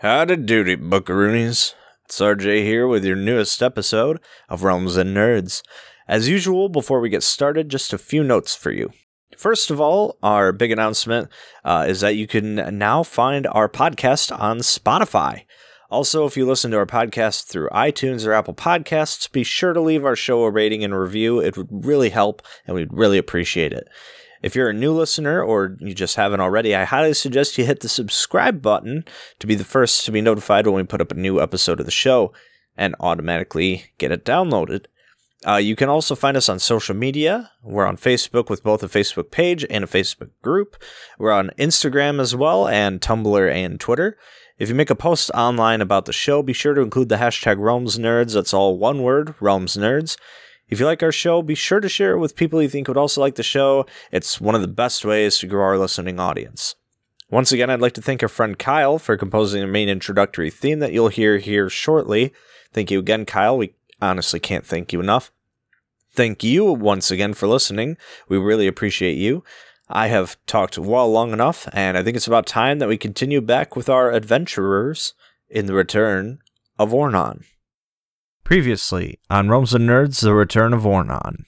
Howdy doody, buckaroonies. It's RJ here with your newest episode of Realms and Nerds. As usual, before we get started, just a few notes for you. First of all, our big announcement uh, is that you can now find our podcast on Spotify. Also, if you listen to our podcast through iTunes or Apple Podcasts, be sure to leave our show a rating and review. It would really help, and we'd really appreciate it. If you're a new listener or you just haven't already, I highly suggest you hit the subscribe button to be the first to be notified when we put up a new episode of the show and automatically get it downloaded. Uh, you can also find us on social media. We're on Facebook with both a Facebook page and a Facebook group. We're on Instagram as well, and Tumblr and Twitter. If you make a post online about the show, be sure to include the hashtag Realms Nerds. That's all one word, Realms Nerds. If you like our show, be sure to share it with people you think would also like the show. It's one of the best ways to grow our listening audience. Once again, I'd like to thank our friend Kyle for composing the main introductory theme that you'll hear here shortly. Thank you again, Kyle. We honestly can't thank you enough. Thank you once again for listening. We really appreciate you. I have talked well long enough, and I think it's about time that we continue back with our adventurers in the return of Ornon. Previously on Realms and Nerds, The Return of Ornon.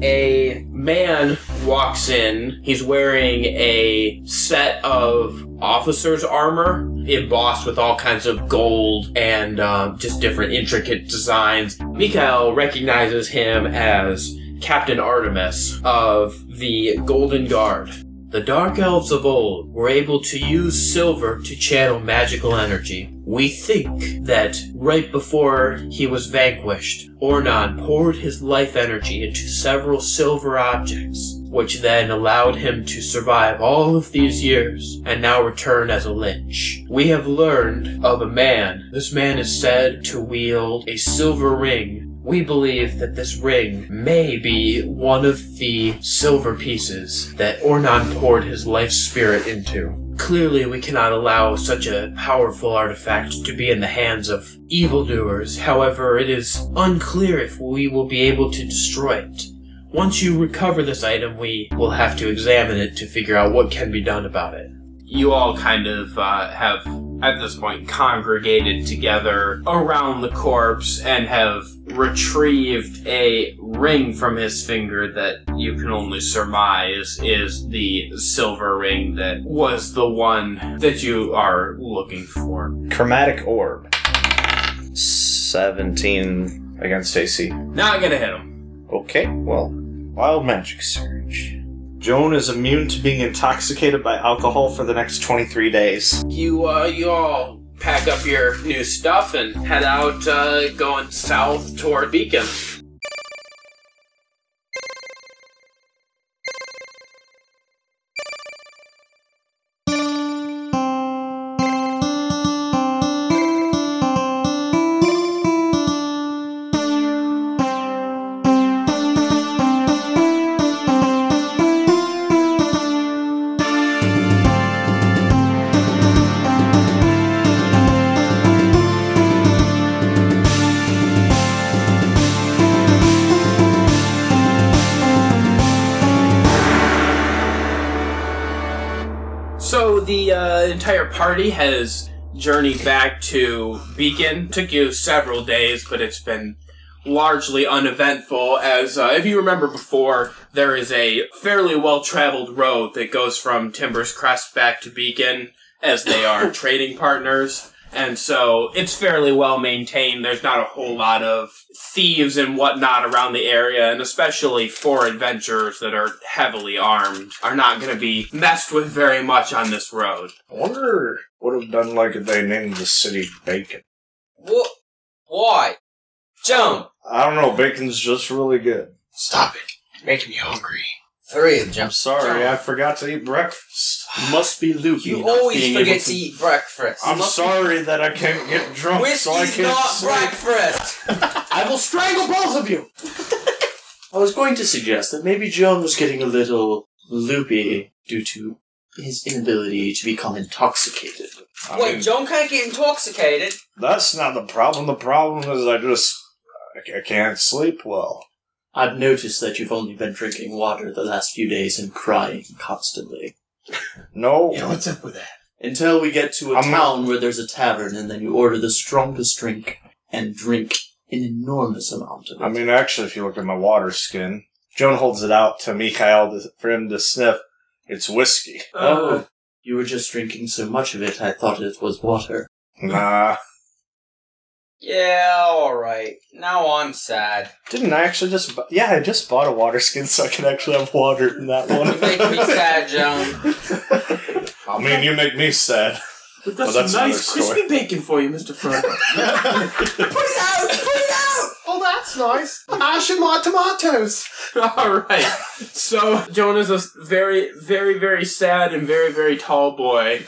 a man walks in. He's wearing a set of officer's armor embossed with all kinds of gold and um, just different intricate designs. Mikhail recognizes him as Captain Artemis of the Golden Guard. The Dark Elves of old were able to use silver to channel magical energy. We think that right before he was vanquished, Ornon poured his life energy into several silver objects, which then allowed him to survive all of these years and now return as a lich. We have learned of a man. This man is said to wield a silver ring we believe that this ring may be one of the silver pieces that Ornon poured his life spirit into. Clearly, we cannot allow such a powerful artifact to be in the hands of evildoers. However, it is unclear if we will be able to destroy it. Once you recover this item, we will have to examine it to figure out what can be done about it. You all kind of uh, have, at this point, congregated together around the corpse and have retrieved a ring from his finger that you can only surmise is the silver ring that was the one that you are looking for. Chromatic orb. 17 against AC. Not gonna hit him. Okay, well, wild magic surge. Joan is immune to being intoxicated by alcohol for the next 23 days. You, uh, you all pack up your new stuff and head out, uh, going south toward Beacon. Party has journeyed back to Beacon. Took you several days, but it's been largely uneventful. As uh, if you remember before, there is a fairly well-traveled road that goes from Timber's Crest back to Beacon, as they are trading partners. And so it's fairly well maintained. There's not a whole lot of thieves and whatnot around the area, and especially for adventurers that are heavily armed are not going to be messed with very much on this road. I wonder what it would have done like if they named the city Bacon. What? Why? Joan! I don't know, bacon's just really good. Stop it. You're making me hungry. Three of them. I'm them. sorry, I forgot to eat breakfast. must be loopy. You not always being forget able to eat breakfast. I'm sorry that I can't get drunk, so I Whiskey's can't not sleep. breakfast! I will strangle both of you. I was going to suggest that maybe Joan was getting a little loopy due to his inability to become intoxicated. I Wait, mean, Joan can't get intoxicated. that's not the problem. The problem is I just I, I can't sleep well. I've noticed that you've only been drinking water the last few days and crying constantly. No, Yeah, what's up with that? until we get to a I'm not- town where there's a tavern, and then you order the strongest drink and drink an enormous amount of it. I mean, actually, if you look at my water skin, Joan holds it out to Mikhail to, for him to sniff. It's whiskey. Oh, oh, you were just drinking so much of it, I thought it was water. Nah. Yeah, alright. Now I'm sad. Didn't I actually just? Bu- yeah, I just bought a water skin so I can actually have water in that You one. make me sad, Joan. I mean, you make me sad. We've got Well, that's some another nice story. crispy bacon for you, Mr. Frodo. Put it out! Put it out! Oh, that's nice. Ashing my tomatoes. All right. So Joan is a very, very, very sad and very, very tall boy.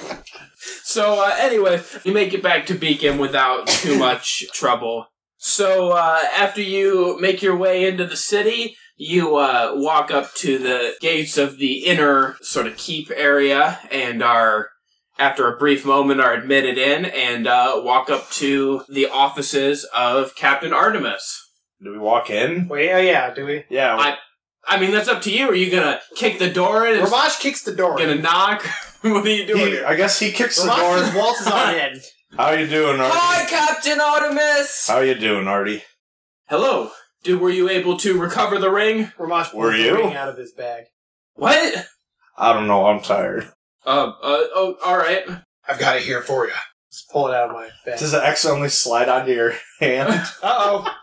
So uh, anyway, you make it back to Beacon without too much trouble. So uh, after you make your way into the city, you uh, walk up to the gates of the inner sort of keep area and are. After a brief moment, are admitted in and uh, walk up to the offices of Captain Artemis. Do we walk in? Wait, oh yeah, do we? Yeah. I- I mean, that's up to you. Are you gonna kick the door in? Is Ramash kicks the door. gonna knock? what are you doing? he, I guess he kicks the Ramash just door. waltzes on in. How you doing, Artie? Hi, Captain Artemis! How you doing, Artie? Hello. Did were you able to recover the ring? Ramash Were pulls the you? ring out of his bag. What? I don't know. I'm tired. Uh, uh oh, all right. I've got it here for you. Just pull it out of my bag. Does it accidentally slide onto your hand? Uh oh.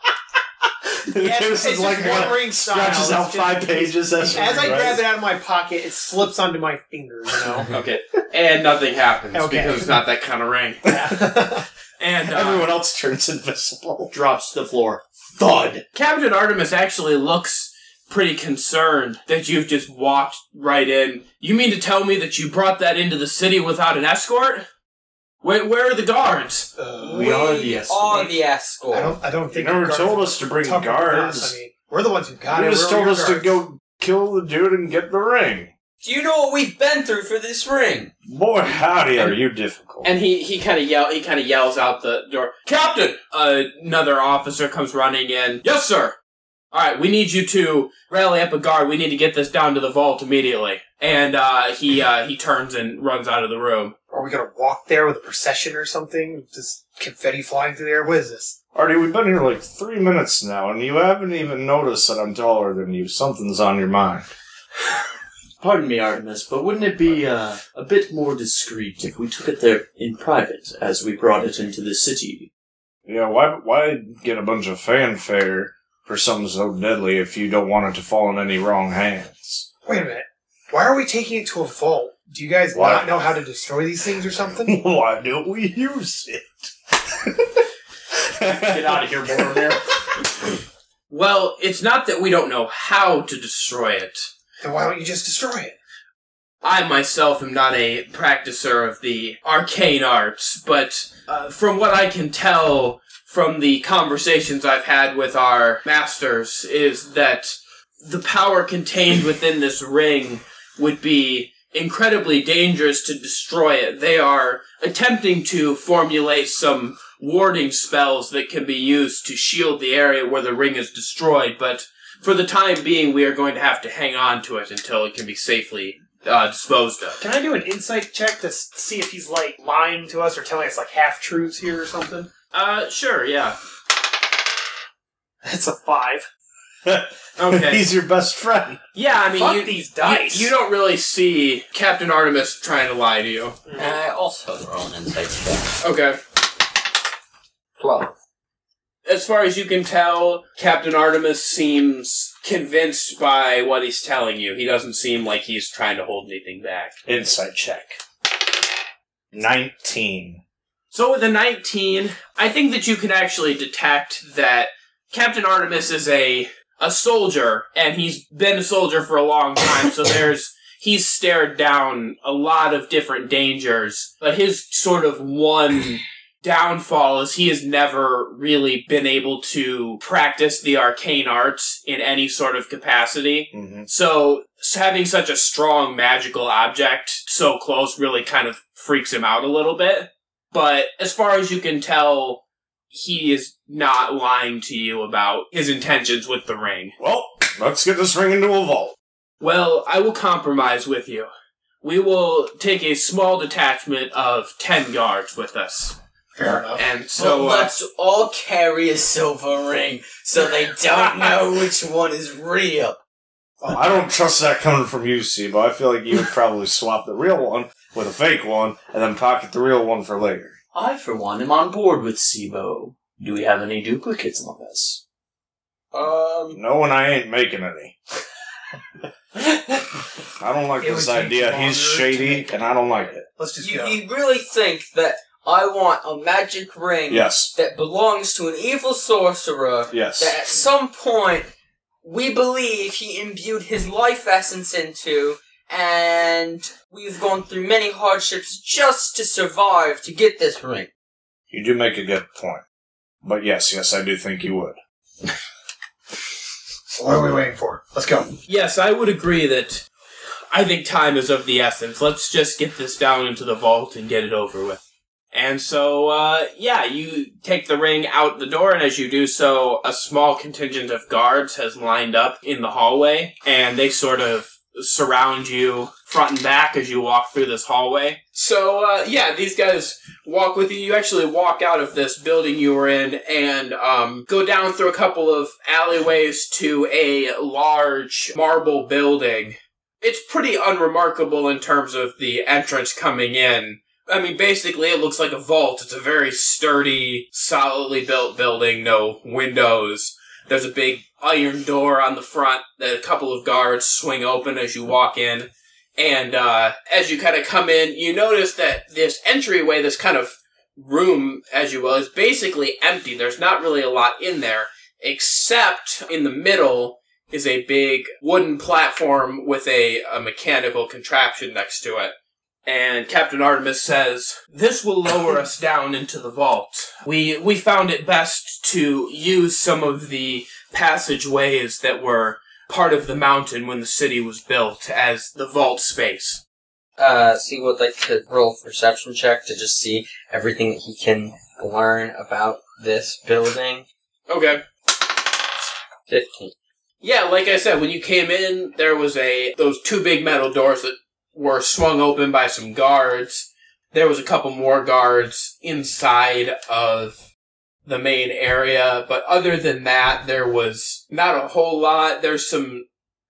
Yeah, it's, This is like just one one ring style. stretches It's out just- five pages. That's As I grab it out of my pocket, it slips onto my finger. You know. Okay. And nothing happens Okay. because it's not that kind of ring. And uh, Everyone else turns invisible. Drops to the floor. Thud! Captain Artemis actually looks pretty concerned that you've just walked right in. You mean to tell me that you brought that into the city without an escort? Where, where are the guards? Uh, We are the escort. are the I escort. don't. I don't You think never guards told us to bring tougher guards. I mean, we're the ones who got you it. just Where told us your to go kill the dude and get the ring. Do you know what we've been through for this ring? Boy, howdy, are you difficult? And he, he kind of yell he kind of yells out the door. Captain, uh, another officer comes running in. Yes, sir. All right, we need you to rally up a guard. We need to get this down to the vault immediately. And uh, he uh, he turns and runs out of the room. Are we gonna walk there with a procession or something? Just confetti flying through the air? What is this? Artie, we've been here like three minutes now, and you haven't even noticed that I'm taller than you. Something's on your mind. Pardon me, Artemis, but wouldn't it be uh, a bit more discreet if we took it there in private as we brought it into the city? Yeah, why why get a bunch of fanfare for something so deadly if you don't want it to fall in any wrong hands? Wait a minute. Why are we taking it to a vault? Do you guys Why? not know how to destroy these things or something? why don't we use it? Get out of here, Boromir. Well, it's not that we don't know how to destroy it. then why don't you just destroy it? I myself am not a practicer of the arcane arts, but uh, from what I can tell from the conversations I've had with our masters, is that the power contained within this ring would be incredibly dangerous to destroy it. They are attempting to formulate some warding spells that can be used to shield the area where the ring is destroyed, but for the time being, we are going to have to hang on to it until it can be safely uh, disposed of. Can I do an insight check to s- see if he's like lying to us or telling us like half truths here or something? Uh, sure, yeah. That's a five. Okay. He's your best friend. Yeah, I mean, Fuck you, these dice. You, you don't really see Captain Artemis trying to lie to you. And I also roll an insight check. Okay. Twelve. As far as you can tell, Captain Artemis seems convinced by what he's telling you. He doesn't seem like he's trying to hold anything back. Insight check. Nineteen. So with a 19, I think that you can actually detect that Captain Artemis is a a soldier and he's been a soldier for a long time, so there's he's stared down a lot of different dangers. But his sort of one downfall is he has never really been able to practice the arcane arts in any sort of capacity. Mm-hmm. So having such a strong magical object so close really kind of freaks him out a little bit. But as far as you can tell, he is not lying to you about his intentions with the ring. Well, let's get this ring into a vault. Well, I will compromise with you. we will take a small detachment of 10 guards with us. Fair enough. And So so, uh, let's all carry a silver ring so they don't know which one is real. I don't trust that coming from you, Sibo. I feel like you would probably swap the real one with a fake one and then pocket the real one for later. I, for one, am on board with Sibo. Do we have any duplicates among us? Um, No, and I ain't making any. I don't like It would this take idea. longer He's to shady, make and I don't like it. Let's just you, go. you really think that I want a magic ring Yes. that belongs to an evil sorcerer Yes. that at some point we believe he imbued his life essence into, and we've gone through many hardships just to survive to get this ring. You do make a good point. But yes, yes, I do think you would. What are we waiting for? Let's go. yes, I would agree that I think time is of the essence. Let's just get this down into the vault and get it over with. And so, uh, yeah, you take the ring out the door, and as you do so, a small contingent of guards has lined up in the hallway, and they sort of surround you front and back as you walk through this hallway. So, uh, yeah, these guys walk with you. You actually walk out of this building you were in and um, go down through a couple of alleyways to a large marble building. It's pretty unremarkable in terms of the entrance coming in. I mean, basically, it looks like a vault. It's a very sturdy, solidly built building, no windows. There's a big iron door on the front that a couple of guards swing open as you walk in. And uh, as you kind of come in, you notice that this entryway, this kind of room, as you will, is basically empty. There's not really a lot in there, except in the middle is a big wooden platform with a, a mechanical contraption next to it. And Captain Artemis says, This will lower us down into the vault. We, we found it best to use some of the passageways that were part of the mountain when the city was built as the vault space. Uh, see would like to roll a perception check to just see everything that he can learn about this building. Okay. Fifteen. Yeah, like I said, when you came in, there was a those two big metal doors that were swung open by some guards. There was a couple more guards inside of the main area, but other than that, there was not a whole lot. There's some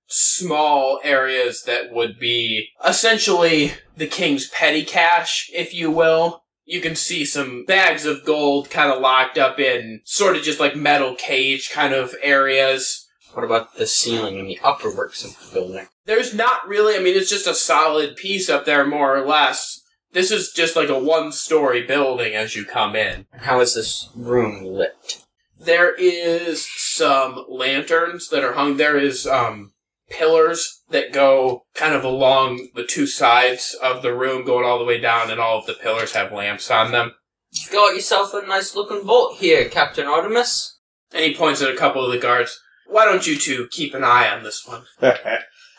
small areas that would be essentially the king's petty cash, if you will. You can see some bags of gold kind of locked up in sort of just like metal cage kind of areas. What about the ceiling and the upper works of the building? There's not really, I mean, it's just a solid piece up there, more or less. This is just like a one story building as you come in. How is this room lit? There is some lanterns that are hung. There is, um, pillars that go kind of along the two sides of the room, going all the way down, and all of the pillars have lamps on them. You've got yourself a nice looking vault here, Captain Artemis. And he points at a couple of the guards. Why don't you two keep an eye on this one?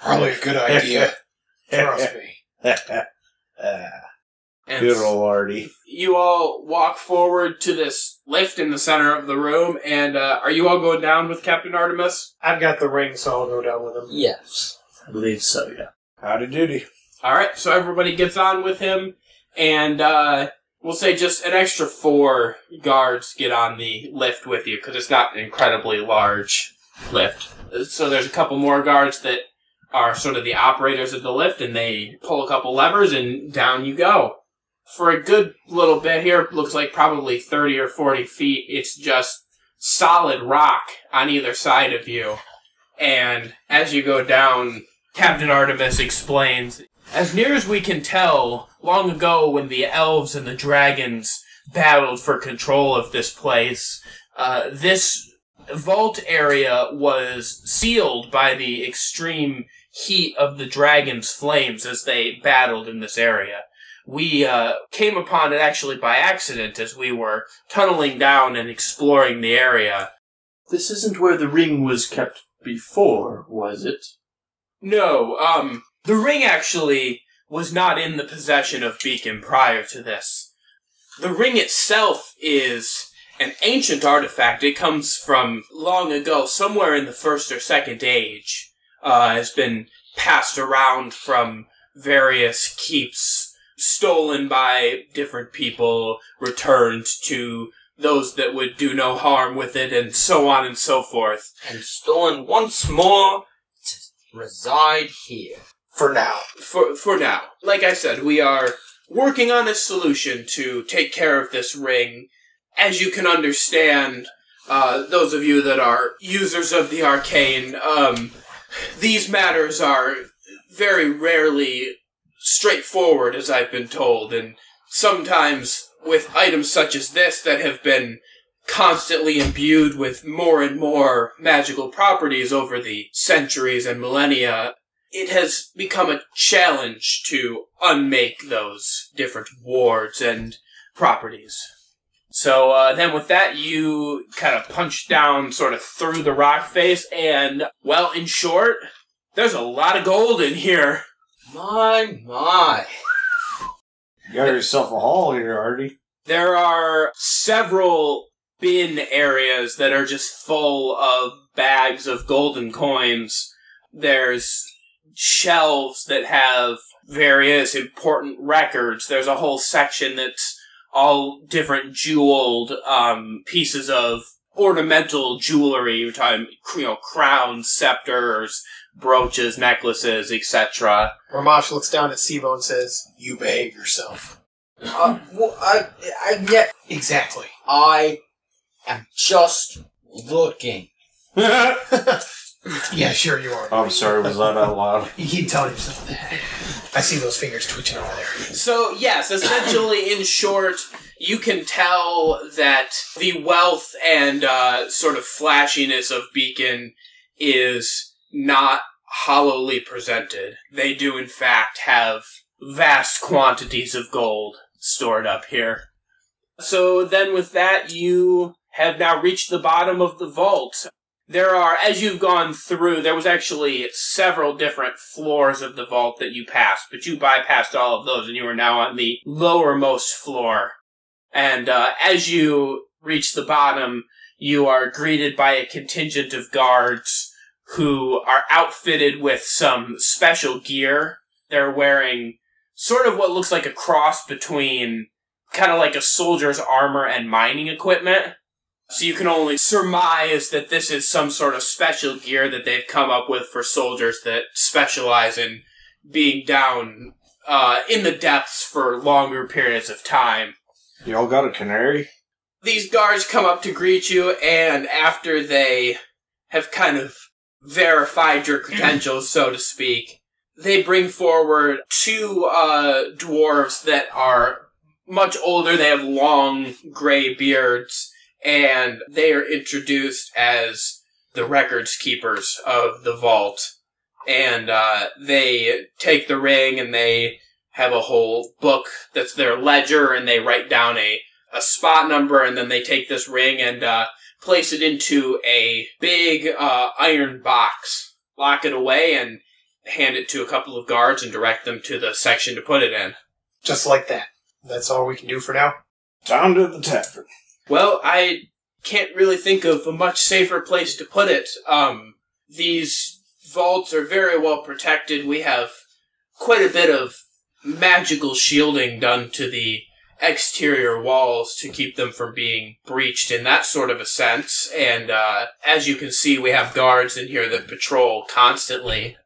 Probably a good idea. Trust me. And Good old Artie. you all walk forward to this lift in the center of the room, and uh, are you all going down with Captain Artemis? I've got the ring, so I'll go down with him. Yes. I believe so, yeah. Howdy doody. All right, so everybody gets on with him, and uh, we'll say just an extra four guards get on the lift with you because it's not an incredibly large lift. So there's a couple more guards that are sort of the operators of the lift, and they pull a couple levers, and down you go. For a good little bit here, looks like probably 30 or 40 feet, it's just solid rock on either side of you. And as you go down, Captain Artemis explains as near as we can tell, long ago when the elves and the dragons battled for control of this place, uh, this vault area was sealed by the extreme heat of the dragon's flames as they battled in this area. We uh, came upon it actually by accident as we were tunneling down and exploring the area. This isn't where the ring was kept before, was it? No, um, the ring actually was not in the possession of Beacon prior to this. The ring itself is an ancient artifact. It comes from long ago, somewhere in the first or second age. Uh, has been passed around from various keeps stolen by different people, returned to those that would do no harm with it, and so on and so forth. And stolen once more to reside here. For now. For for now, like I said, we are working on a solution to take care of this ring. As you can understand, uh, those of you that are users of the arcane, um, these matters are very rarely straightforward, as I've been told, and sometimes with items such as this that have been constantly imbued with more and more magical properties over the centuries and millennia, it has become a challenge to unmake those different wards and properties. So uh, then, with that, you kind of punch down sort of through the rock face, and well, in short, there's a lot of gold in here. My, my. You got yourself a haul here, Artie. There are several bin areas that are just full of bags of golden coins. There's shelves that have various important records. There's a whole section that's all different jeweled um, pieces of ornamental jewelry. You're talking, you know, crowns, scepters, brooches, necklaces, etc. Ramash looks down at Sibo and says, You behave yourself. Uh, well, I, I, yeah, Exactly. I am just looking. Yeah, sure you are. I'm sorry, was that out loud? You keep telling yourself that. I see those fingers twitching over there. So, yes, essentially, in short, you can tell that the wealth and uh, sort of flashiness of Beacon is not hollowly presented. They do, in fact, have vast quantities of gold stored up here. So, then with that, you have now reached the bottom of the vault. There are, as you've gone through, there was actually several different floors of the vault that you passed, but you bypassed all of those and you are now on the lowermost floor. And uh, as you reach the bottom, you are greeted by a contingent of guards who are outfitted with some special gear. They're wearing sort of what looks like a cross between kind of like a soldier's armor and mining equipment. So you can only surmise that this is some sort of special gear that they've come up with for soldiers that specialize in being down uh, in the depths for longer periods of time. Y'all got a canary? These guards come up to greet you, and after they have kind of verified your credentials, so to speak, they bring forward two uh, dwarves that are much older. They have long gray beards and they are introduced as the records keepers of the vault. And uh, they take the ring and they have a whole book that's their ledger, and they write down a, a spot number, and then they take this ring and uh, place it into a big uh, iron box, lock it away, and hand it to a couple of guards and direct them to the section to put it in. Just like that. That's all we can do for now. Down to the tavern. Well, I can't really think of a much safer place to put it. Um, these vaults are very well protected. We have quite a bit of magical shielding done to the exterior walls to keep them from being breached in that sort of a sense. And uh, as you can see, we have guards in here that patrol constantly.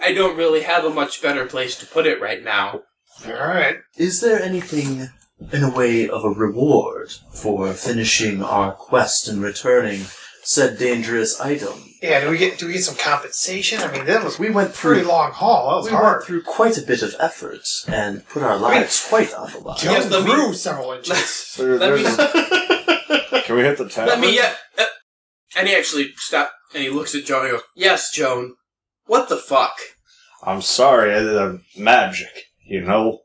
I don't really have a much better place to put it right now. Alright. Is there anything in a way of a reward for finishing our quest and returning said dangerous item? Yeah, do we get do we get some compensation? I mean that was We went through a pretty long haul. That was we hard. went through quite a bit of effort and put our lives quite on the line. Yes, let me- grew several inches. There- Let me- there's- Can we hit the tavern? Let me, yeah. Uh, and he actually stopped and he looks at Joan and goes, Yes, Joan. What the fuck? I'm sorry, uh, magic, you know?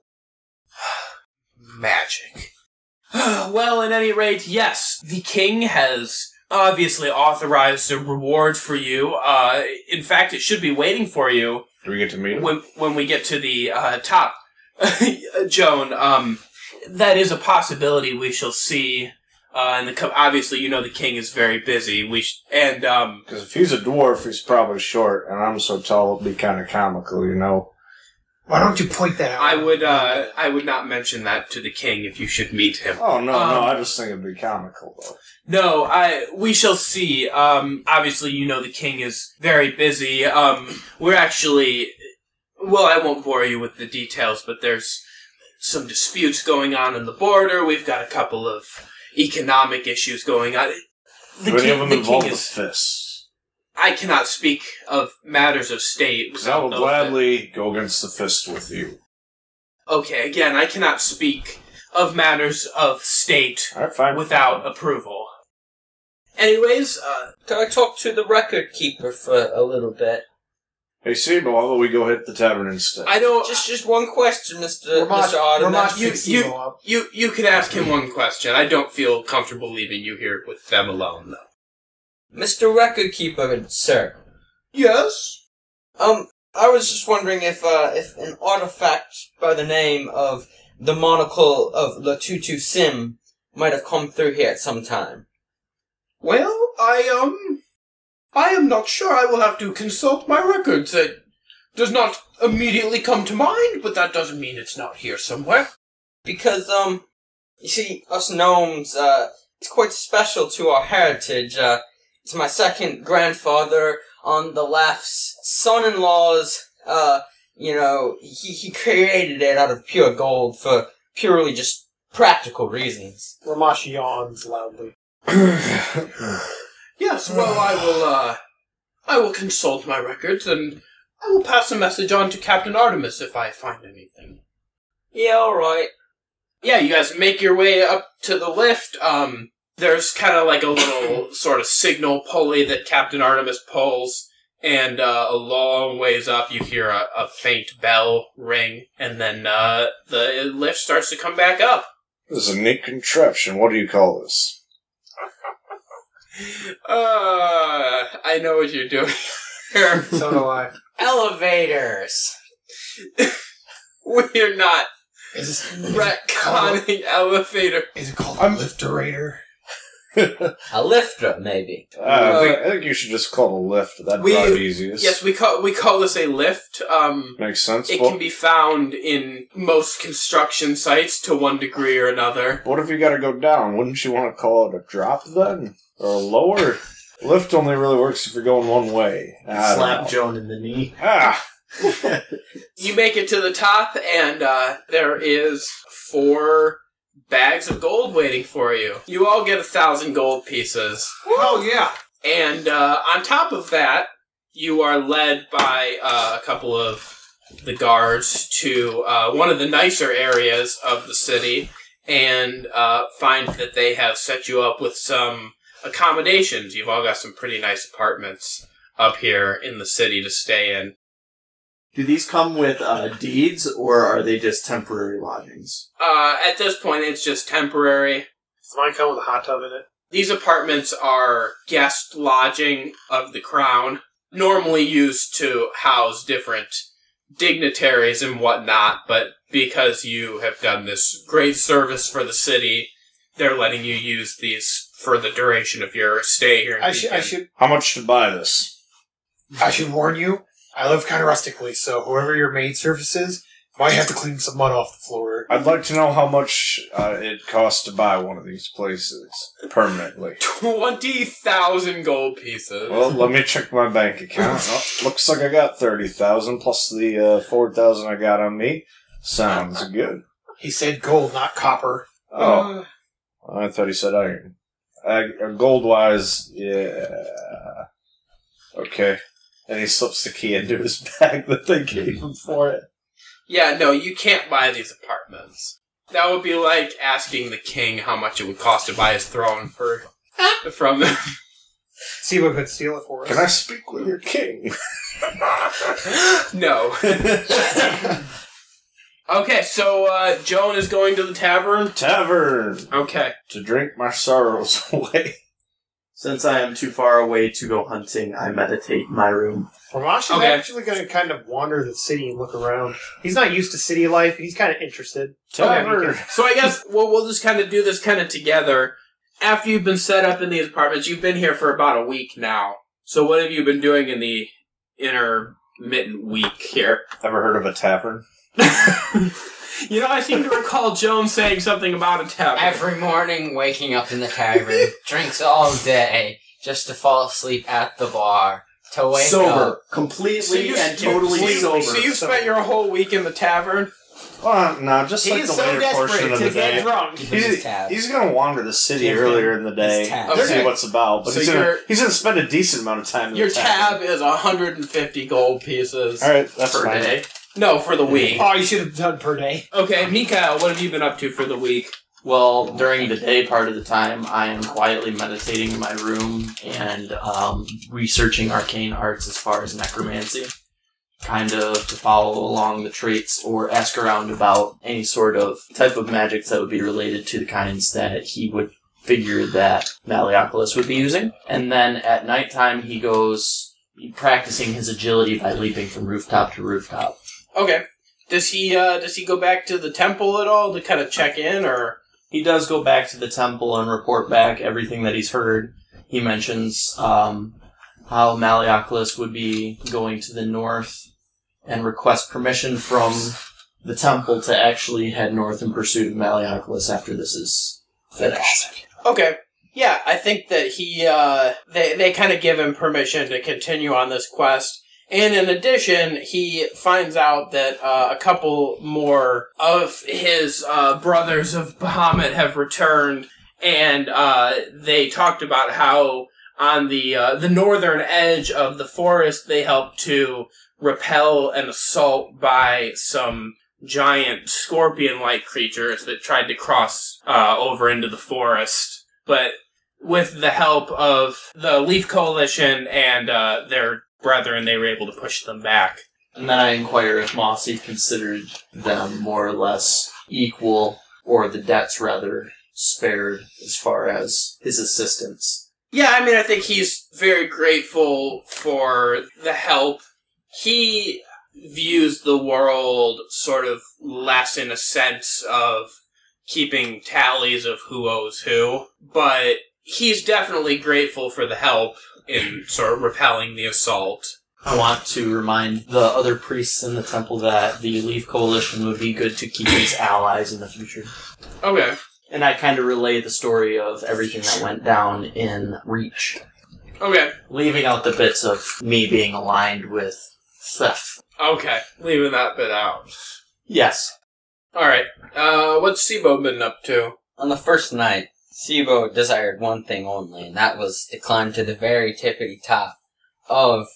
Magic. well, at any rate, yes, the king has obviously authorized a reward for you. Uh, in fact, it should be waiting for you Do we get to meet him? when when we get to the uh, top. Joan, um, that is a possibility we shall see. Uh, and the co- obviously, you know, the king is very busy. We sh- and um, Because if he's a dwarf, he's probably short, and I'm so tall, it'd be kind of comical, you know? Why don't you point that out? I would uh, I would not mention that to the king if you should meet him. Oh no, Um, no, I just think it'd be comical though. No, I we shall see. Um, obviously, you know the king is very busy. Um, we're actually, well, I won't bore you with the details, but there's some disputes going on in the border. We've got a couple of economic issues going on. The Do any of king, them the involve king the is. fists? I cannot speak of matters of state. Because I will gladly go against the fist with you. Okay, again, I cannot speak of matters of state right, without approval. Anyways, uh, Can I talk to the record keeper for a little bit? Hey, Sibo, how about we go hit the tavern instead? I don't. Just, just one question, Mister Ramash, Mister Arden. Ramash you- picks you- up. You you can ask him one question. I don't feel comfortable leaving you here with them alone, though. Mister Record Keeper, sir. Yes. Um, I was just wondering if uh, if an artifact by the name of the monocle of Latutu Sim might have come through here at some time. Well, I um, I am not sure. I will have to consult my records. It does not immediately come to mind, but that doesn't mean it's not here somewhere. Because um, you see, us gnomes, uh, it's quite special to our heritage. Uh, it's my second grandfather on the left's son-in-law's. Uh, you know, he he created it out of pure gold for purely just practical reasons. Ramash yawns loudly. Yes. Well, I will. uh I will consult my records, and I will pass a message on to Captain Artemis if I find anything. Yeah, all right. yeah, you guys make your way up to the lift. Um, there's kind of like a little sort of signal pulley that Captain Artemis pulls, and uh, a long ways up, you hear a, a faint bell ring, and then uh, the lift starts to come back up. This is a neat contraption. What do you call this? Uh, I know what you're doing. here. So do I. Elevators. We're not Is this is it retconning elevator. is it called I'm- a lifterator? A lifter, maybe. Uh, I, think, I think you should just call it a lift. That'd We- drive easiest. Yes, we call we call this a lift. Um, Makes sense. It Well, can be found in most construction sites to one degree or another. what if you gotta go down? Wouldn't you want to call it a drop then? Or lower? Lift only really works if you're going one way. I don't Slap know. Joan in the knee. Ah! You make it to the top, and uh, there is four bags of gold waiting for you. You all get a thousand gold pieces. Oh yeah. And uh, on top of that, you are led by uh, a couple of the guards to uh, one of the nicer areas of the city and uh, find that they have set you up with some accommodations. You've all got some pretty nice apartments up here in the city to stay in. Do these come with uh, deeds, or are they just temporary lodgings? Uh, at this point, it's just temporary. Does mine come with a hot tub in it? These apartments are guest lodging of the crown, normally used to house different dignitaries and whatnot, but because you have done this great service for the city, they're letting you use these for the duration of your stay here. in I should. I should. How much to buy this? I should warn you. I live kind of rustically, so whoever your maid service is might have to clean some mud off the floor. I'd like to know how much uh, it costs to buy one of these places permanently. 20,000 gold pieces. Well, let me check my bank account. Oh, looks like I got thirty thousand plus the uh, four thousand I got on me. Sounds good. He said gold, not copper. Oh, I thought he said iron. Uh, gold wise, yeah. Okay. And he slips the key into his bag that they gave him for it. Yeah, no, you can't buy these apartments. That would be like asking the king how much it would cost to buy his throne for from them. See what could steal it for us. Can I speak with your king? no. okay, so uh, Joan is going to the tavern. Tavern Okay. to drink my sorrows away. Since I am too far away to go hunting, I meditate in my room. Ramash is Okay. actually going to kind of wander the city and look around. He's not used to city life. He's kind of interested. Tavern. Okay, So I guess we'll, we'll just kind of do this kind of together. After you've been set up in these apartments, you've been here for about a week now. So what have you been doing in the intermittent week here? Ever heard of a tavern? You know, I seem to recall Joan's saying something about a tavern. Every morning, waking up in the tavern, drinks all day, just to fall asleep at the bar, to wake sober, up. completely So you- and totally so you- sober. So you spent your whole week in the tavern? Uh, well, no, just He like the so later portion desperate of to the get day. drunk. He's, he's gonna wander the city Give him earlier in the day his tab. to Okay. see what's about, but So he's gonna he's gonna spend a decent amount of time. In Your the tab is 150 gold pieces All right, that's per fine. day. No, for the week. Oh, you should have done per day. Okay, Mikhail, what have you been up to for the week? Well, during the day part of the time, I am quietly meditating in my room and um, researching arcane arts as far as necromancy. Kind of to follow along the traits or ask around about any sort of type of magics that would be related to the kinds that he would figure that Malleopolis would be using. And then at nighttime, he goes practicing his agility by leaping from rooftop to rooftop. Okay. Does he uh does he go back to the temple at all to kind of check in or he does go back to the temple and report back everything that he's heard. He mentions um, how Malleopolis would be going to the north and request permission from the temple to actually head north in pursuit of Malleopolis after this is finished. Okay. Yeah, I think that he uh they they kind of give him permission to continue on this quest. And in addition, he finds out that uh, a couple more of his uh, brothers of Bahamut have returned, and uh, they talked about how on the uh, the northern edge of the forest they helped to repel an assault by some giant scorpion-like creatures that tried to cross uh, over into the forest, but with the help of the Leaf Coalition and uh, their brethren, they were able to push them back. And then I inquire if Mossy considered them more or less equal, or the debts rather spared as far as his assistance. Yeah, I mean, I think he's very grateful for the help. He views the world sort of less in a sense of keeping tallies of who owes who, but he's definitely grateful for the help in sort of repelling the assault. I want to remind the other priests in the temple that the Leaf Coalition would be good to keep as allies in the future. Okay. And I kind of relay the story of everything that went down in Reach, Okay. leaving out the bits of me being aligned with theft. Okay. Leaving that bit out. Yes. Alright. Uh, what's Sibo been up to? On the first night, Sibo desired one thing only, and that was to climb to the very tippity top of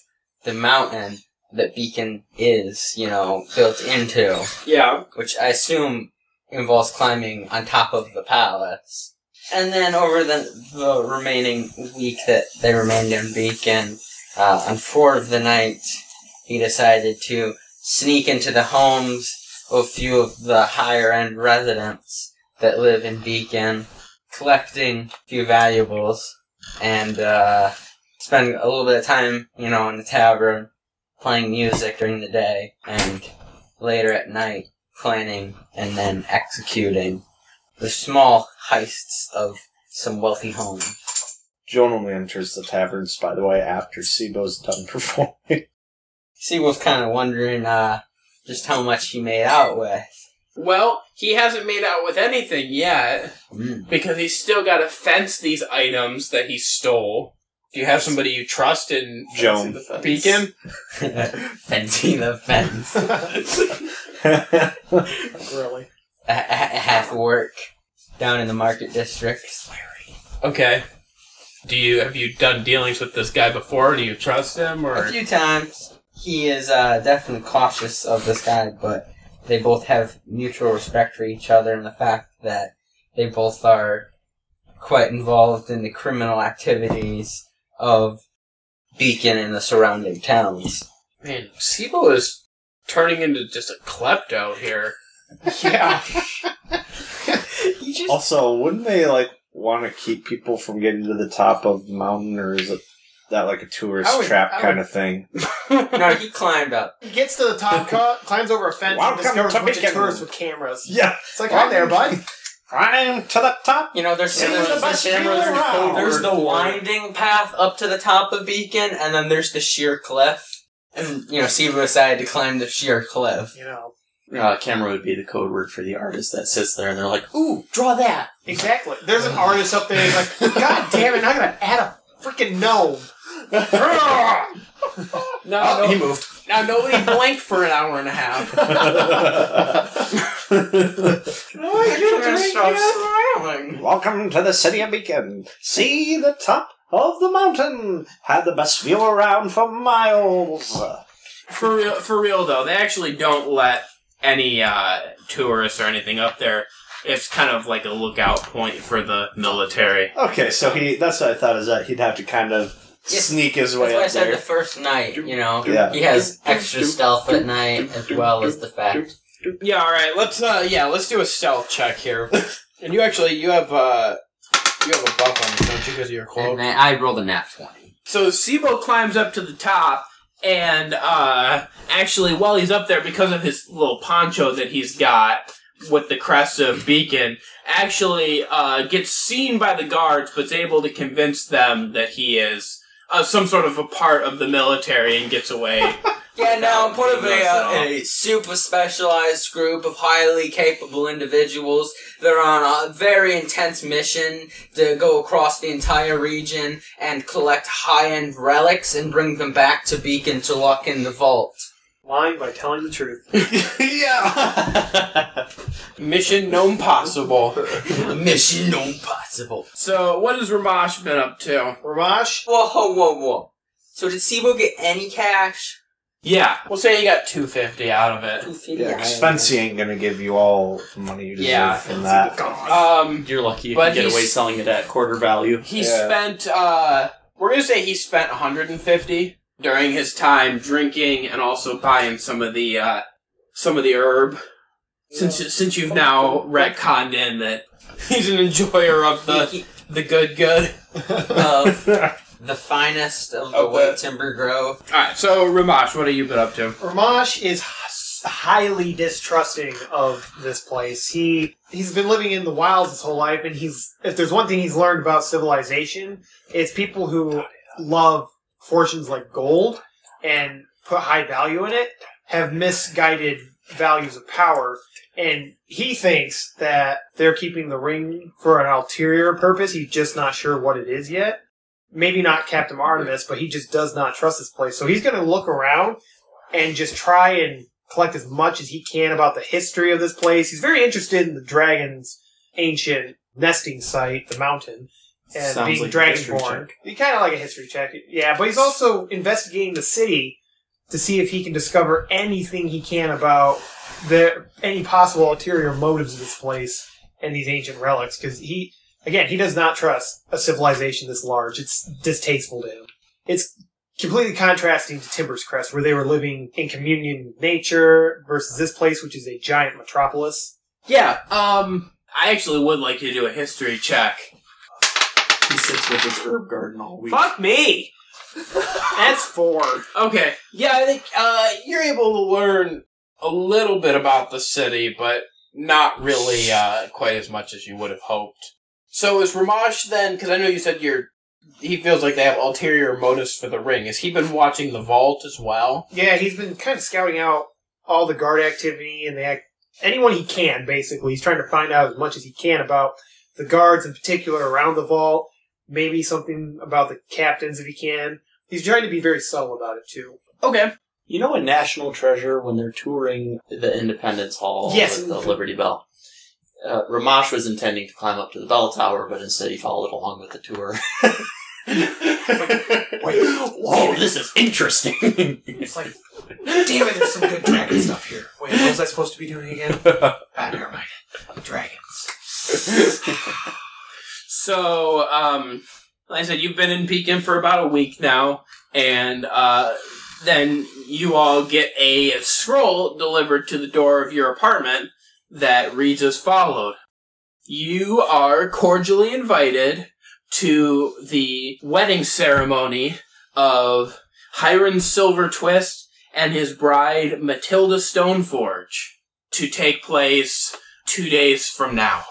the mountain that Beacon is, you know, built into, Yeah. which I assume involves climbing on top of the palace. And then over the, the remaining week that they remained in Beacon, uh, on four of the nights, he decided to sneak into the homes of a few of the higher end residents that live in Beacon, collecting a few valuables, and uh, spend a little bit of time, you know, in the tavern, playing music during the day, and later at night, planning and then executing the small heists of some wealthy homes. Joan only enters the taverns, by the way, after Sibo's done performing. Was kind of wondering uh, just how much he made out with. Well, he hasn't made out with anything yet. Mm. because he's still got to fence these items that he stole. Do you have somebody you trust in Joan. Beacon? Fencing the fence. Really? A- a- half work down in the market district. Okay. Do you have you done dealings with this guy before? Do you trust him or A few times. He is uh, definitely cautious of this guy, but they both have mutual respect for each other and the fact that they both are quite involved in the criminal activities of Beacon and the surrounding towns. Man, Sibo is turning into just a klepto here. Yeah. Just also, wouldn't they like want to keep people from getting to the top of the mountain, or is it that like a tourist I would- trap I kind of thing? no, he climbed up. He gets to the top, cut, climbs over a fence, Welcome and discovers to a bunch of Beacon. tourists with cameras. Yeah, It's like, hi there, bud. climb to the top. You know, there's See there's, the best view there's, around. there's the winding path up to the top of Beacon, and then there's the sheer cliff. And you know, Siva decided to climb the sheer cliff. You know. Uh, camera would be the code word for the artist that sits there and they're like, ooh, draw that. Exactly. There's an artist up there who's like, God damn it, I'm gonna add a freaking gnome. No, Oh, no, he moved. now nobody blinked for an hour and a half. I can't smiling. Welcome to the city of Beacon. See the top of the mountain. Had the best view around for miles. For real, for real though, they actually don't let any uh, tourists or anything up there. It's kind of like a lookout point for the military. Okay, so he that's what I thought is that he'd have to kind of Yes, sneak his That's way why I up said there. the first night, you know. Yeah. He has extra stealth at night as well as the fact. Yeah, all right. Let's uh, yeah, let's do a stealth check here. and you actually you have uh, you have a buff on you, don't you, because of your cloak? And then I rolled a nat 20. So Sibo climbs up to the top, and uh, actually, while he's up there, because of his little poncho that he's got with the crest of Beacon, actually uh, gets seen by the guards, but's able to convince them that he is uh, some sort of a part of the military and gets away. Yeah, now I'm part of a, uh, us at all. a super specialized group of highly capable individuals. They're on a very intense mission to go across the entire region and collect high-end relics and bring them back to Beacon to lock in the vault. Lying by telling the truth. yeah. Mission no possible. Mission impossible. So, what has Ramash been up to? Ramash, Whoa, whoa, whoa, whoa. So did Sibo get any cash? Yeah, we'll say he got two fifty out of it. yeah, Spency ain't gonna give you all the money you deserve Yeah. from that. Um, You're lucky you But can get away selling it at quarter value. He Yeah. spent uh we're gonna say he spent 150 during his time drinking and also buying some of the uh some of the herb. Since since you've now retconned in that he's an enjoyer of the the good good. of the finest of the Of White Timber Grove. Alright, so Ramash, what have you been up to? Ramash is highly distrusting of this place. He he's been living in the wilds his whole life, and he's if there's one thing he's learned about civilization, it's people who love fortunes like gold and put high value in it have misguided values of power. And he thinks that they're keeping the ring for an ulterior purpose. He's just not sure what it is yet. Maybe not Captain Artemis, but he just does not trust this place. So he's going to look around and just try and collect as much as he can about the history of this place. He's very interested in the dragon's ancient nesting site, the mountain, and Sounds being like a dragonborn. He kind of like a history check, yeah. But he's also investigating the city to see if he can discover anything he can about the any possible ulterior motives of this place and these ancient relics. Because he, again, he does not trust a civilization this large. It's distasteful to him. It's completely contrasting to Timber's Crest, where they were living in communion with nature, versus this place, which is a giant metropolis. Yeah, um I actually would like you to do a history check. He sits with his herb garden all week. Fuck me! That's four. Okay. Yeah, I think uh, you're able to learn a little bit about the city, but not really uh, quite as much as you would have hoped. So is Ramash then? Because I know you said you're. He feels like they have ulterior motives for the ring. Has he been watching the vault as well? Yeah, he's been kind of scouting out all the guard activity and the act- anyone he can. Basically, he's trying to find out as much as he can about the guards in particular around the vault. Maybe something about the captains if he can. He's trying to be very subtle about it too. Okay. You know a national treasure when they're touring the Independence Hall Yes. with the Liberty Bell? Uh, Ramash was intending to climb up to the bell tower, but instead he followed along with the tour. Whoa, this is interesting. It's like, damn it, there's some good dragon stuff here. Wait, what was I supposed to be doing again? ah, never mind. Dragons. So, um, like I said, you've been in Beacon for about a week now, and uh, then you all get a scroll delivered to the door of your apartment that reads as followed. You are cordially invited to the wedding ceremony of Hiram Silver Twist and his bride Matilda Stoneforge to take place two days from now.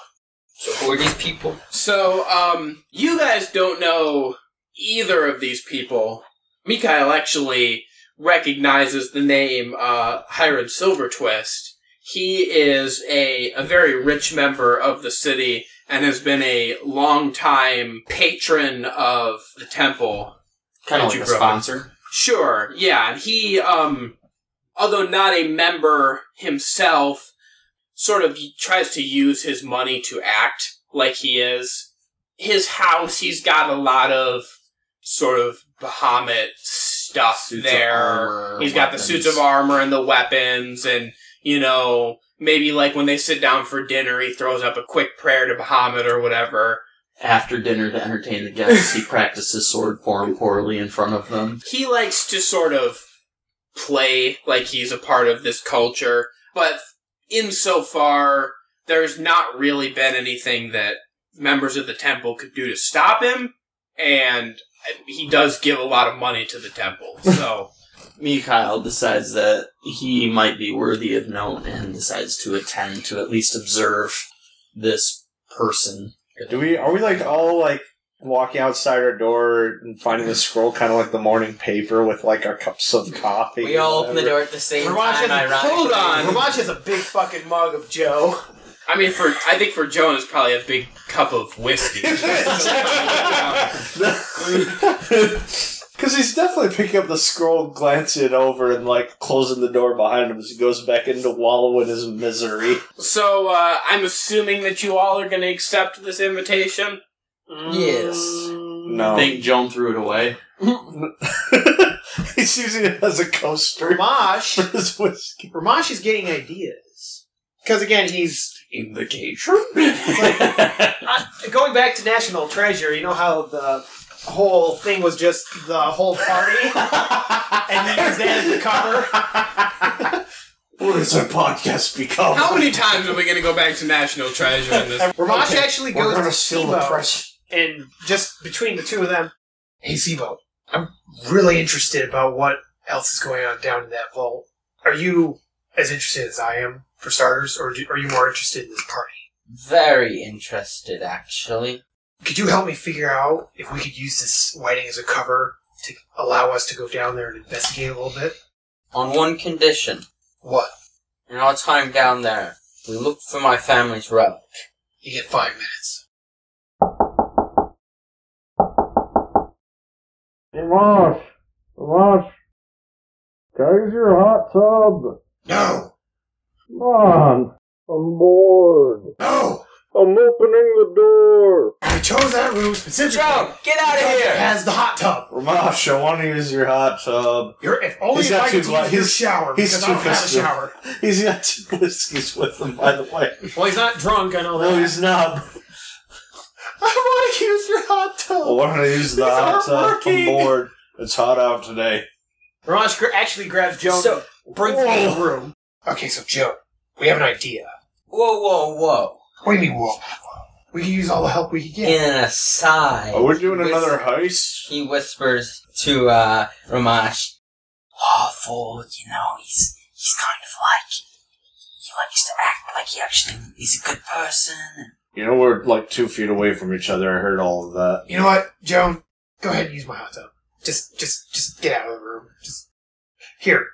So who are these people? So, um, you guys don't know either of these people. Mikhail actually recognizes the name, uh, Hiram Silvertwist. He is a, a very rich member of the city and has been a long time patron of the temple. Kind of like a grew up in. sponsor. Sure, yeah. and He, um, although not a member himself, sort of tries to use his money to act like he is. His house, he's got a lot of sort of Bahamut stuff Suits there. armor, He's got the suits of armor and the weapons, and, you know, maybe like when they sit down for dinner, he throws up a quick prayer to Bahamut or whatever. After dinner to entertain the guests, he practices sword form poorly in front of them. he likes to sort of play like he's a part of this culture, but insofar there's not really been anything that members of the temple could do to stop him, and he does give a lot of money to the temple. So Mikhail decides that he might be worthy of note and decides to attend to at least observe this person. Do we? Are we like all like walking outside our door and finding the scroll, kind of like the morning paper with like our cups of coffee? We all open the door at the same Ramash time. has a- hold on. Ramash has a big fucking mug of Joe. I mean, for I think for Joan it's probably a big cup of whiskey. Because he's definitely picking up the scroll, glancing it over, and like closing the door behind him as he goes back in to wallow in his misery. so uh, I'm assuming that you all are going to accept this invitation. Yes. No. I think Joan threw it away. he's using it as a coaster Ramash, for Ramash, his whiskey. Ramash is getting ideas. Because again, he's Invitation? uh, going back to National Treasure. You know how the whole thing was just the whole party, and he used that the cover. What has our podcast become? How many times are we going to go back to National Treasure in this? Ramash Okay, actually We're goes gonna to steal the Sibo, press. And just between the two of them, hey Sibo, I'm really interested about what else is going on down in that vault. Are you as interested as I am, for starters, or do, are you more interested in this party? Very interested, actually. Could you help me figure out if we could use this whiting as a cover to allow us to go down there and investigate a little bit? On one condition. What? In our time down there, we look for my family's relic. You get five minutes. Ramash! Ramash! Can I use your hot tub? No! Come on! I'm bored. No! I'm opening the door. I chose that room specifically. Joe, get out of because It here! has the hot tub. Ramash, I want to use your hot tub. You're, if only He's if got I could gla- use your shower he's because I don't have a shower. He's got two whiskeys with him, by the way. Well, he's not drunk. I know that. No, he's not. I want to use your hot tub. I want to use the These hot aren't tub. I'm working. bored. It's hot out today. Ramash gra- actually grabs Joan So, and brings her to the room. Okay, so Joe, we have an idea. whoa, whoa, whoa. What do you mean, whoa? We can use all the help we can get. In an aside. Are we doing Whis- another heist? He whispers to uh, Ramash, Lawful, you know, he's he's kind of like he likes to act like he actually is a good person. You know, we're like two feet away from each other. I heard all of that. You know what, Joan? Go ahead and use my hot tub. Just, just, just get out of the room. Just here,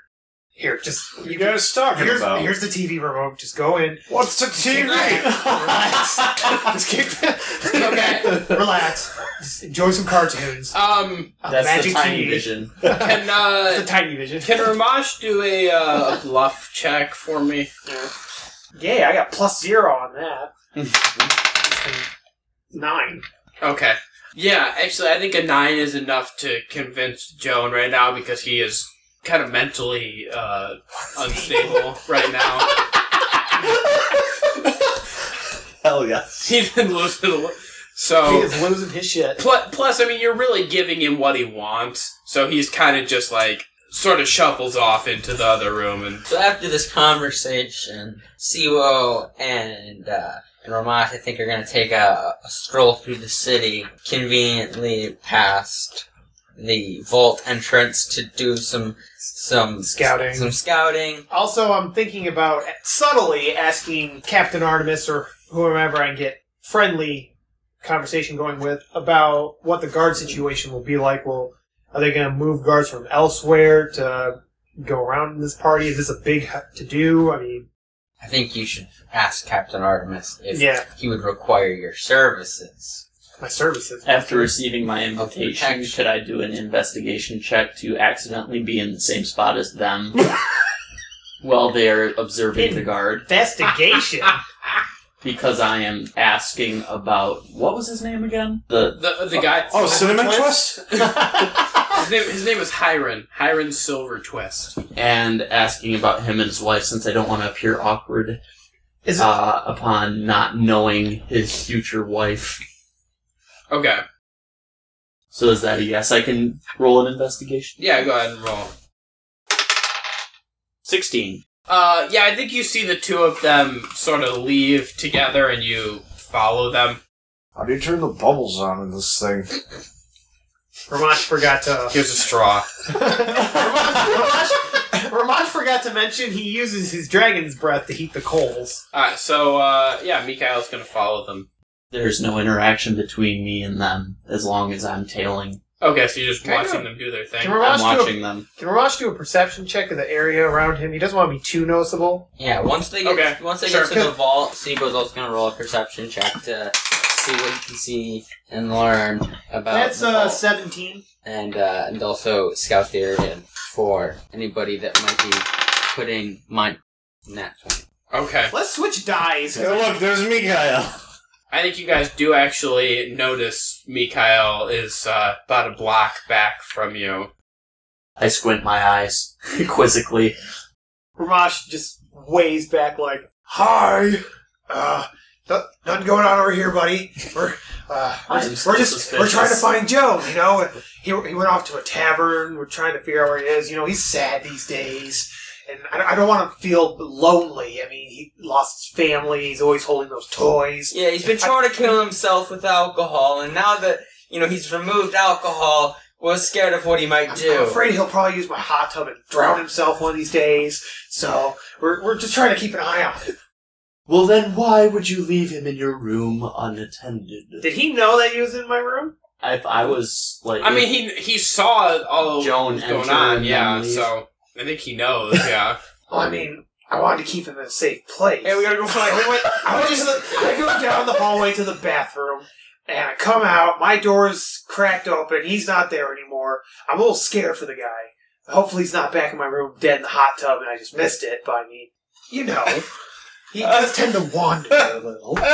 here. Just What are you guys talking Here's, about? here's the TV remote. Just go in. What's the TV? Relax. Just keep. okay. Relax. Just enjoy some cartoons. Um, Uh, That's Magic the tiny TV. vision. can It's uh, a tiny vision. can Ramash do a, uh, a bluff check for me? Yeah, I got plus zero on that. Nine. Okay. Yeah, actually, I think a nine is enough to convince Joan right now because he is kind of mentally uh, unstable right now. Hell yes. He's been losing. a lo- He So is losing his shit. Plus, plus, I mean, you're really giving him what he wants, so he's kind of just like sort of shuffles off into the other room, and So after this conversation, Sibo and uh, and Ramash, I think, are going to take a, a stroll through the city, conveniently past the vault entrance to do some some Scouting. Some scouting. Also, I'm thinking about subtly asking Captain Artemis or whoever I can get friendly conversation going with about what the guard situation will be like. Will are they going to move guards from elsewhere to go around in this party? Is this a big to do? I mean, I think you should ask Captain Artemis if Yeah, he would require your services. my services. After receiving my invitation, should I do an investigation check to accidentally be in the same spot as them while they're observing the guard? Investigation. Because I am asking about what was his name again? The The the guy. Oh, cinnamon twist. his name his name is Hiron. Hiron Silver Twist. and asking about him and his wife since I don't want to appear awkward Is it, uh, upon not knowing his future wife. Okay. So is that a yes? I can roll an investigation. Yeah, go ahead and roll. Sixteen. Uh, yeah, I think you see the two of them sort of leave together, and you follow them. How do you turn the bubbles on in this thing? Ramash forgot to. Here's a straw. Ramash, Ramash forgot to mention he uses his dragon's breath to heat the coals. Alright, so uh, yeah, Mikhail's gonna follow them. There's no interaction between me and them as long as I'm tailing. Okay, so you're just Can I watching do- them do their thing. Can I'm Ramash do a, watching them. can Ramash do a perception check of the area around him? He doesn't want to be too noticeable. Yeah, once they get Okay, once they sure. get to the vault, Sibo's also gonna roll a perception check to see what you can see and learn about That's the uh, vault. 17. and uh, and also scout the area for anybody that might be putting mine net. On. Okay. Let's switch dies. Hey, look, there's Mikhail. I think you guys do actually notice Mikhail is uh, about a block back from you. I squint my eyes quizzically. Ramash just waves back like, "Hi, uh, no- nothing going on over here, buddy. We're uh, we're, just, we're just we're trying to find Joe. You know, and he he went off to a tavern. We're trying to figure out where he is. You know, he's sad these days." And I, I don't want to feel lonely. I mean, he lost his family. He's always holding those toys. Yeah, he's been trying to kill himself with alcohol, and now that you know he's removed alcohol, we're scared of what he might I'm, do. I'm afraid he'll probably use my hot tub and drown himself one of these days. So we're, we're just trying to keep an eye on him. Well, then why would you leave him in your room unattended? Did he know that he was in my room? If I was like, I mean, he he saw all Joan what was going enter on, yeah. then leave. So I think he knows, yeah. Well, I mean, I wanted to keep him in a safe place. Hey, we gotta go find. I went, I went just, I go down the hallway to the bathroom, and I come out. My door's cracked open. He's not there anymore. I'm a little scared for the guy. Hopefully, he's not back in my room, dead in the hot tub, and I just missed it. But I mean, you know, he does tend to wander a little.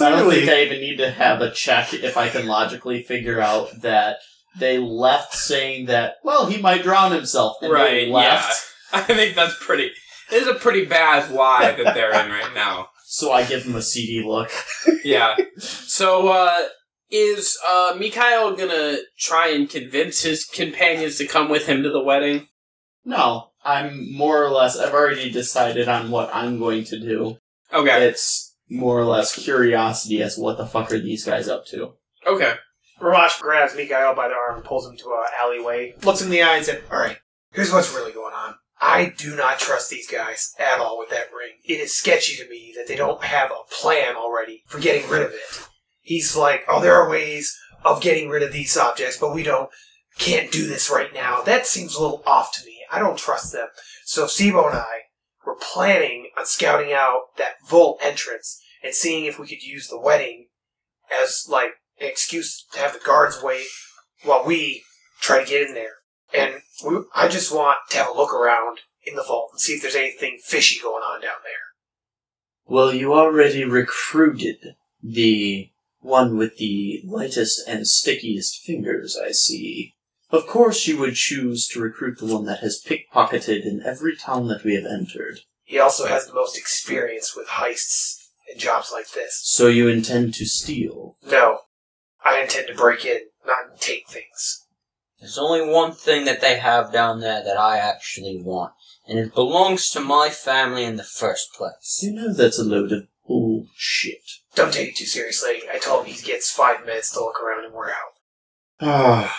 I don't think I even need to have a check if I can logically figure out that they left saying that, well, he might drown himself. And right, they yeah. I think that's pretty. This is a pretty bad lie that they're in right now. So I give him a CD look. Yeah. So, uh, is uh, Mikhail gonna try and convince his companions to come with him to the wedding? No, I'm more or less, I've already decided on what I'm going to do. Okay. It's more or less curiosity as what the fuck are these guys up to. Okay. Ramash grabs Mikhail by the arm and pulls him to an alleyway, looks him in the eye and says, Alright, here's what's really going on. I do not trust these guys at all with that ring. It is sketchy to me that they don't have a plan already for getting rid of it. He's like, oh, there are ways of getting rid of these objects, but we don't, can't do this right now. That seems a little off to me. I don't trust them. So Sibo and I were planning on scouting out that vault entrance and seeing if we could use the wedding as like an excuse to have the guards wait while we try to get in there. And we, I just want to have a look around in the vault and see if there's anything fishy going on down there. Well, you already recruited the one with the lightest and stickiest fingers, I see. Of course you would choose to recruit the one that has pickpocketed in every town that we have entered. He also has the most experience with heists and jobs like this. So you intend to steal? No, I intend to break in, not take things. There's only one thing that they have down there that I actually want, and it belongs to my family in the first place. You know that's a load of bullshit. Don't take it too seriously. I told him he gets five minutes to look around and we're out. Ah,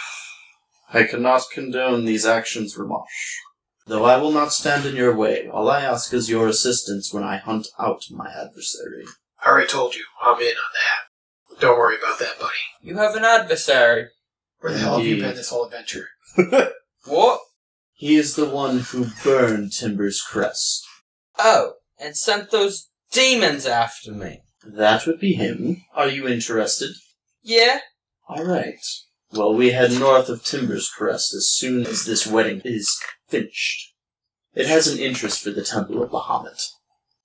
I cannot condone these actions, Ramash. Though I will not stand in your way, all I ask is your assistance when I hunt out my adversary. I already told you, I'm in on that. Don't worry about that, buddy. You have an adversary. Where the hell have you Indeed. been this whole adventure? What? He is the one who burned Timber's crest. Oh, and sent those demons after me. That would be him. Are you interested? Yeah? Alright. Well, we head north of Timbers Crest as soon as this wedding is finished. It has an interest for the Temple of Bahamut.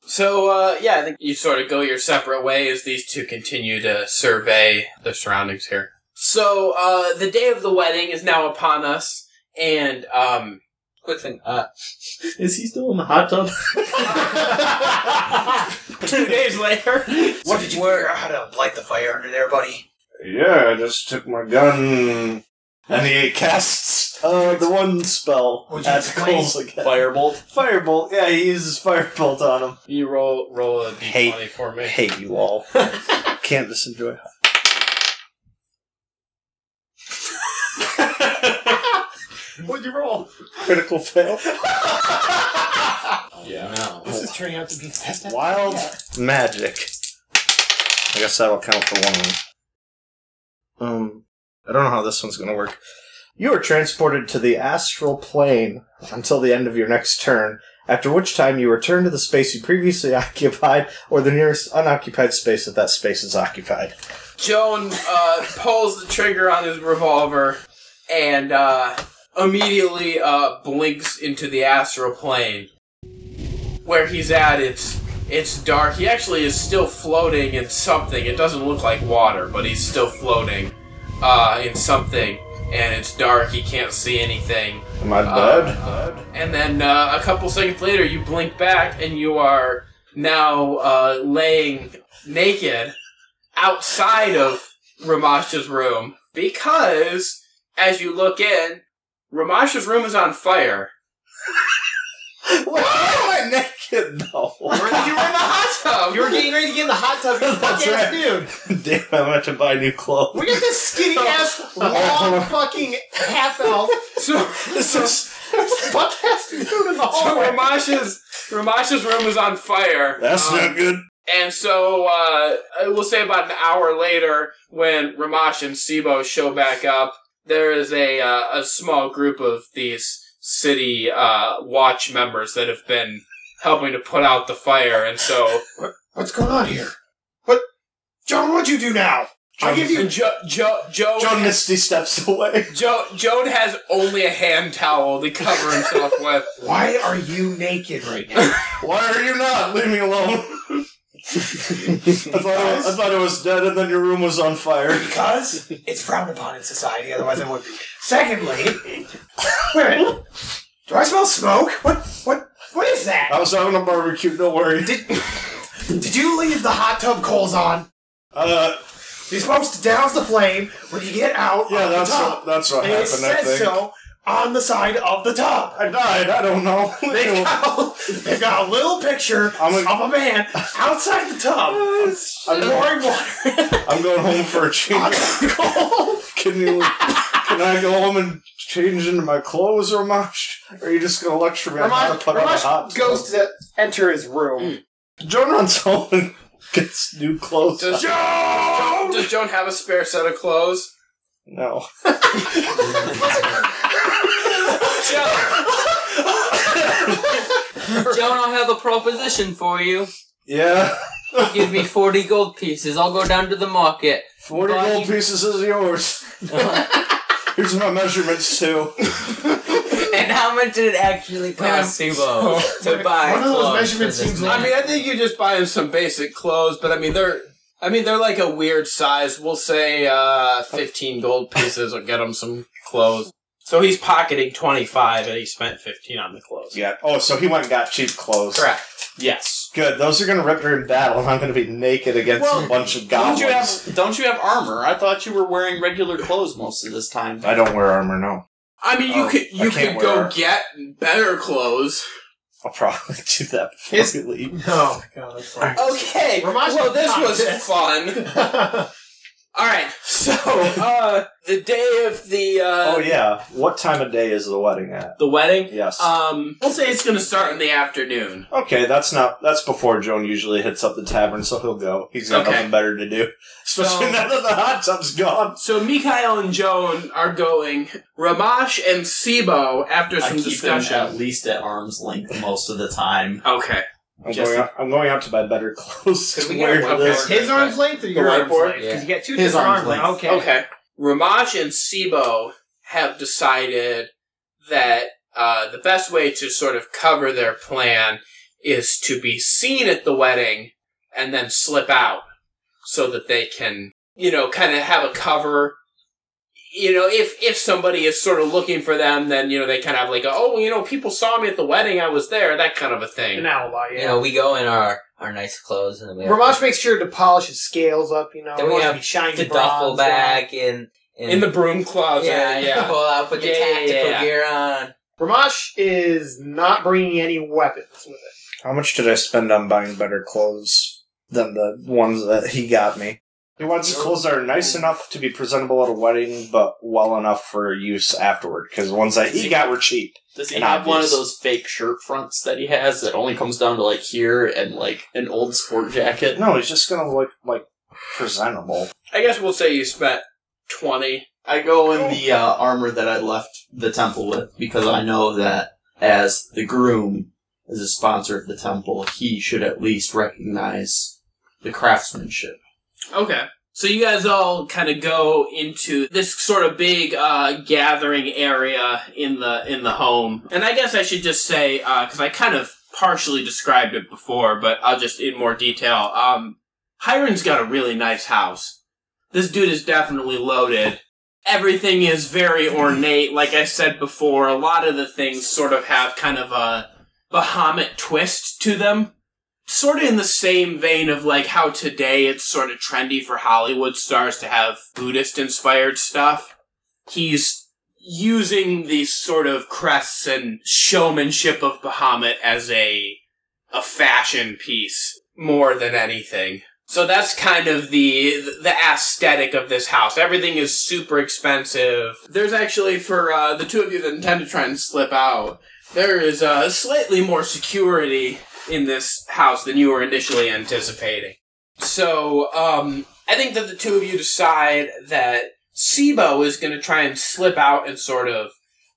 So, uh, yeah, I think you sort of go your separate ways. These two continue to survey the surroundings here. So, uh, the day of the wedding is now upon us, and, um, Quick thing, uh, Is he still in the hot tub? two days later, What did you figure out how to light the fire under there, buddy? Yeah, I just took my gun and he casts uh, the one spell Would you at explain? Coles again. Firebolt. Firebolt. Yeah, he uses firebolt on him. you roll, roll a d20 Hey. for me. Hate you all. Can't just enjoy. What'd you roll? Critical fail. Yeah. No. This is turning out to be the best Wild magic. I guess that'll count for one of them. Um, I don't know how this one's going to work. You are transported to the astral plane until the end of your next turn, after which time you return to the space you previously occupied or the nearest unoccupied space that that space is occupied. Joan uh, pulls the trigger on his revolver and uh, immediately uh, blinks into the astral plane. Where he's at, it's it's dark. He actually is still floating in something. It doesn't look like water, but he's still floating uh, in something, and it's dark. He can't see anything. Am I Uh, dead? And then uh, a couple seconds later, you blink back, and you are now uh, laying naked outside of Ramash's room because, as you look in, Ramash's room is on fire. Why am I naked though? You were in the hot tub. You were getting ready to get in the hot tub, you That's fucking ass right. dude. Damn, I meant to buy new clothes. We got this skinny ass, long fucking half elf, so, This is buck ass dude in the hallway. so hallway. Ramash's Ramash's room is on fire. that's Um, not good. And so, uh, we'll say about an hour later, when Ramash and Sibo show back up, there is a, uh, a small group of these city, uh, watch members that have been helping to put out the fire. And so, What's going on here? What? John, what'd you do now? I give you. and jo- jo- Joe, John Misty steps away. Joe, Joan has only a hand towel to cover himself with. Why are you naked right now? Why are you not? Leave me alone. I thought I, I thought it was dead, and then your room was on fire. Because it's frowned upon in society, otherwise I would be. Secondly, wait a minute. Do I smell smoke? What? What? What is that? I was having a barbecue. Don't worry. Did, did you leave the hot tub coals on? Uh, You're supposed to douse the flame when you get out yeah, that's what that's what and it happened. I says think. so on the side of the tub. I died. I don't know. They've got, they've got a little picture I'm a- of a man outside the tub I'm, pouring water I'm going home for a change. the coal. Can you? Can I go home and change into my clothes, Ramash? Or are you just gonna lecture me on how to Ramash, put on a Ramash hot? goes to enter his room. Hmm. Joan runs home and gets new clothes. Does Joan, does Joan have a spare set of clothes? no. Joan, I have a proposition for you. Yeah. Give me 40 gold pieces. I'll go down to the market. Forty Buy- gold pieces is yours. Here's my measurements too. And how much did it actually cost Sibo to buy One of those clothes measurements for this seems man? I mean, I think you just buy him some basic clothes, but I mean, they're. I mean, they're like a weird size. We'll say uh, 15 gold pieces will get him some clothes. So he's pocketing 25 and he spent 15 on the clothes. Yeah. Oh, so he went and got cheap clothes. Correct. Yes. Good. Those are gonna rip her in battle, and I'm gonna be naked against Well, a bunch of Don't goblins. you have Don't you have armor? I thought you were wearing regular clothes most of this time. I don't wear armor. No. I mean, you Oh, could you can't could go wear- get better clothes. I'll probably do that before His- we leave. Oh my god. Okay. Remind well, me this was this. fun. All right. So, uh, the day of the uh, Oh yeah. What time of day is the wedding at? the wedding. Yes. Um, we'll say it's going to start in the afternoon. okay, that's not. That's before Joan usually hits up the tavern, so he'll go. He's got Okay. nothing better to do, especially So- now that the hot tub's gone. So Mikhail and Joan are going. Ramash and Sibo, after I some keep him discussion. at least at arm's length most of the time. Okay. I'm Just- going. Out, I'm going out to buy better clothes. Could we to get wear a to whiteboard? this. His arm's length or your arm's whiteboard? length? Because Yeah. you get two His different arm's arms length. length. Okay. Okay. Ramash and Sibo have decided that uh, the best way to sort of cover their plan is to be seen at the wedding and then slip out so that they can, you know, kind of have a cover. You know, if if somebody is sort of looking for them, then you know they kind of have like, a, oh, you know, people saw me at the wedding, I was there, that kind of a thing. An alibi, You yeah. know, we go in our, our nice clothes and then we have Ramash makes sure to polish his scales up, you know. Then we wants to have be shiny the duffel bronze, bag and, and In the broom closet, yeah, yeah. pull out, put the Yeah, yeah, tactical yeah. gear on. Ramash is not bringing any weapons with it. How much did I spend on buying better clothes than the ones that he got me? He wants his clothes that are nice enough to be presentable at a wedding, but well enough for use afterward. Because the ones that he got were cheap. Does he And have one of obvious. those fake shirt fronts that he has that only comes down to like here and like an old sport jacket? No, he's just gonna look like presentable. I guess we'll say you spent twenty. I go in the uh, armor that I left the temple with because I know that as the groom, as a sponsor of the temple, he should at least recognize the craftsmanship. Okay. So you guys all kind of go into this sort of big uh, gathering area in the in the home, and I guess I should just say because I kind of partially described it before, but I'll just in more detail. Um, Hiron's got a really nice house. This dude is definitely loaded. Everything is very ornate. Like I said before, a lot of the things sort of have kind of a Bahamut twist to them sort of in the same vein of like how today it's sort of trendy for Hollywood stars to have Buddhist inspired stuff. He's using these sort of crests and showmanship of Bahamut as a a fashion piece more than anything. So that's kind of the the aesthetic of this house. Everything is super expensive. There's actually for uh, the two of you that intend to try and slip out, there is uh, slightly more security in this house than you were initially anticipating. So, um, I think that the two of you decide that Sibo is going to try and slip out and sort of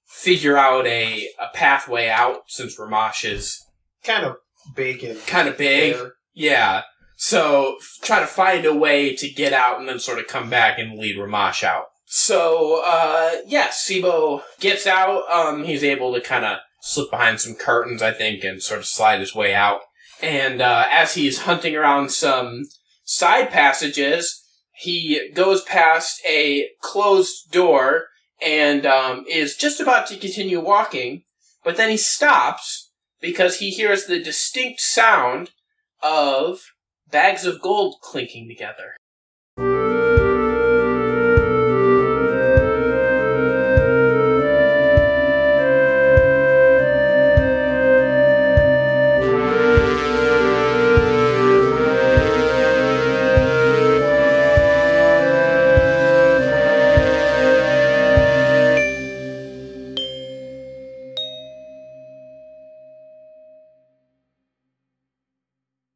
figure out a, a pathway out since Ramash is Kind of big and kind of big. fair. Yeah. So f- try to find a way to get out and then sort of come back and lead Ramash out. So, uh, yeah, Sibo gets out. Um, he's able to kind of slip behind some curtains, I think, and sort of slide his way out. And, uh, as he's hunting around some side passages, he goes past a closed door and, um, is just about to continue walking, but then he stops because he hears the distinct sound of bags of gold clinking together.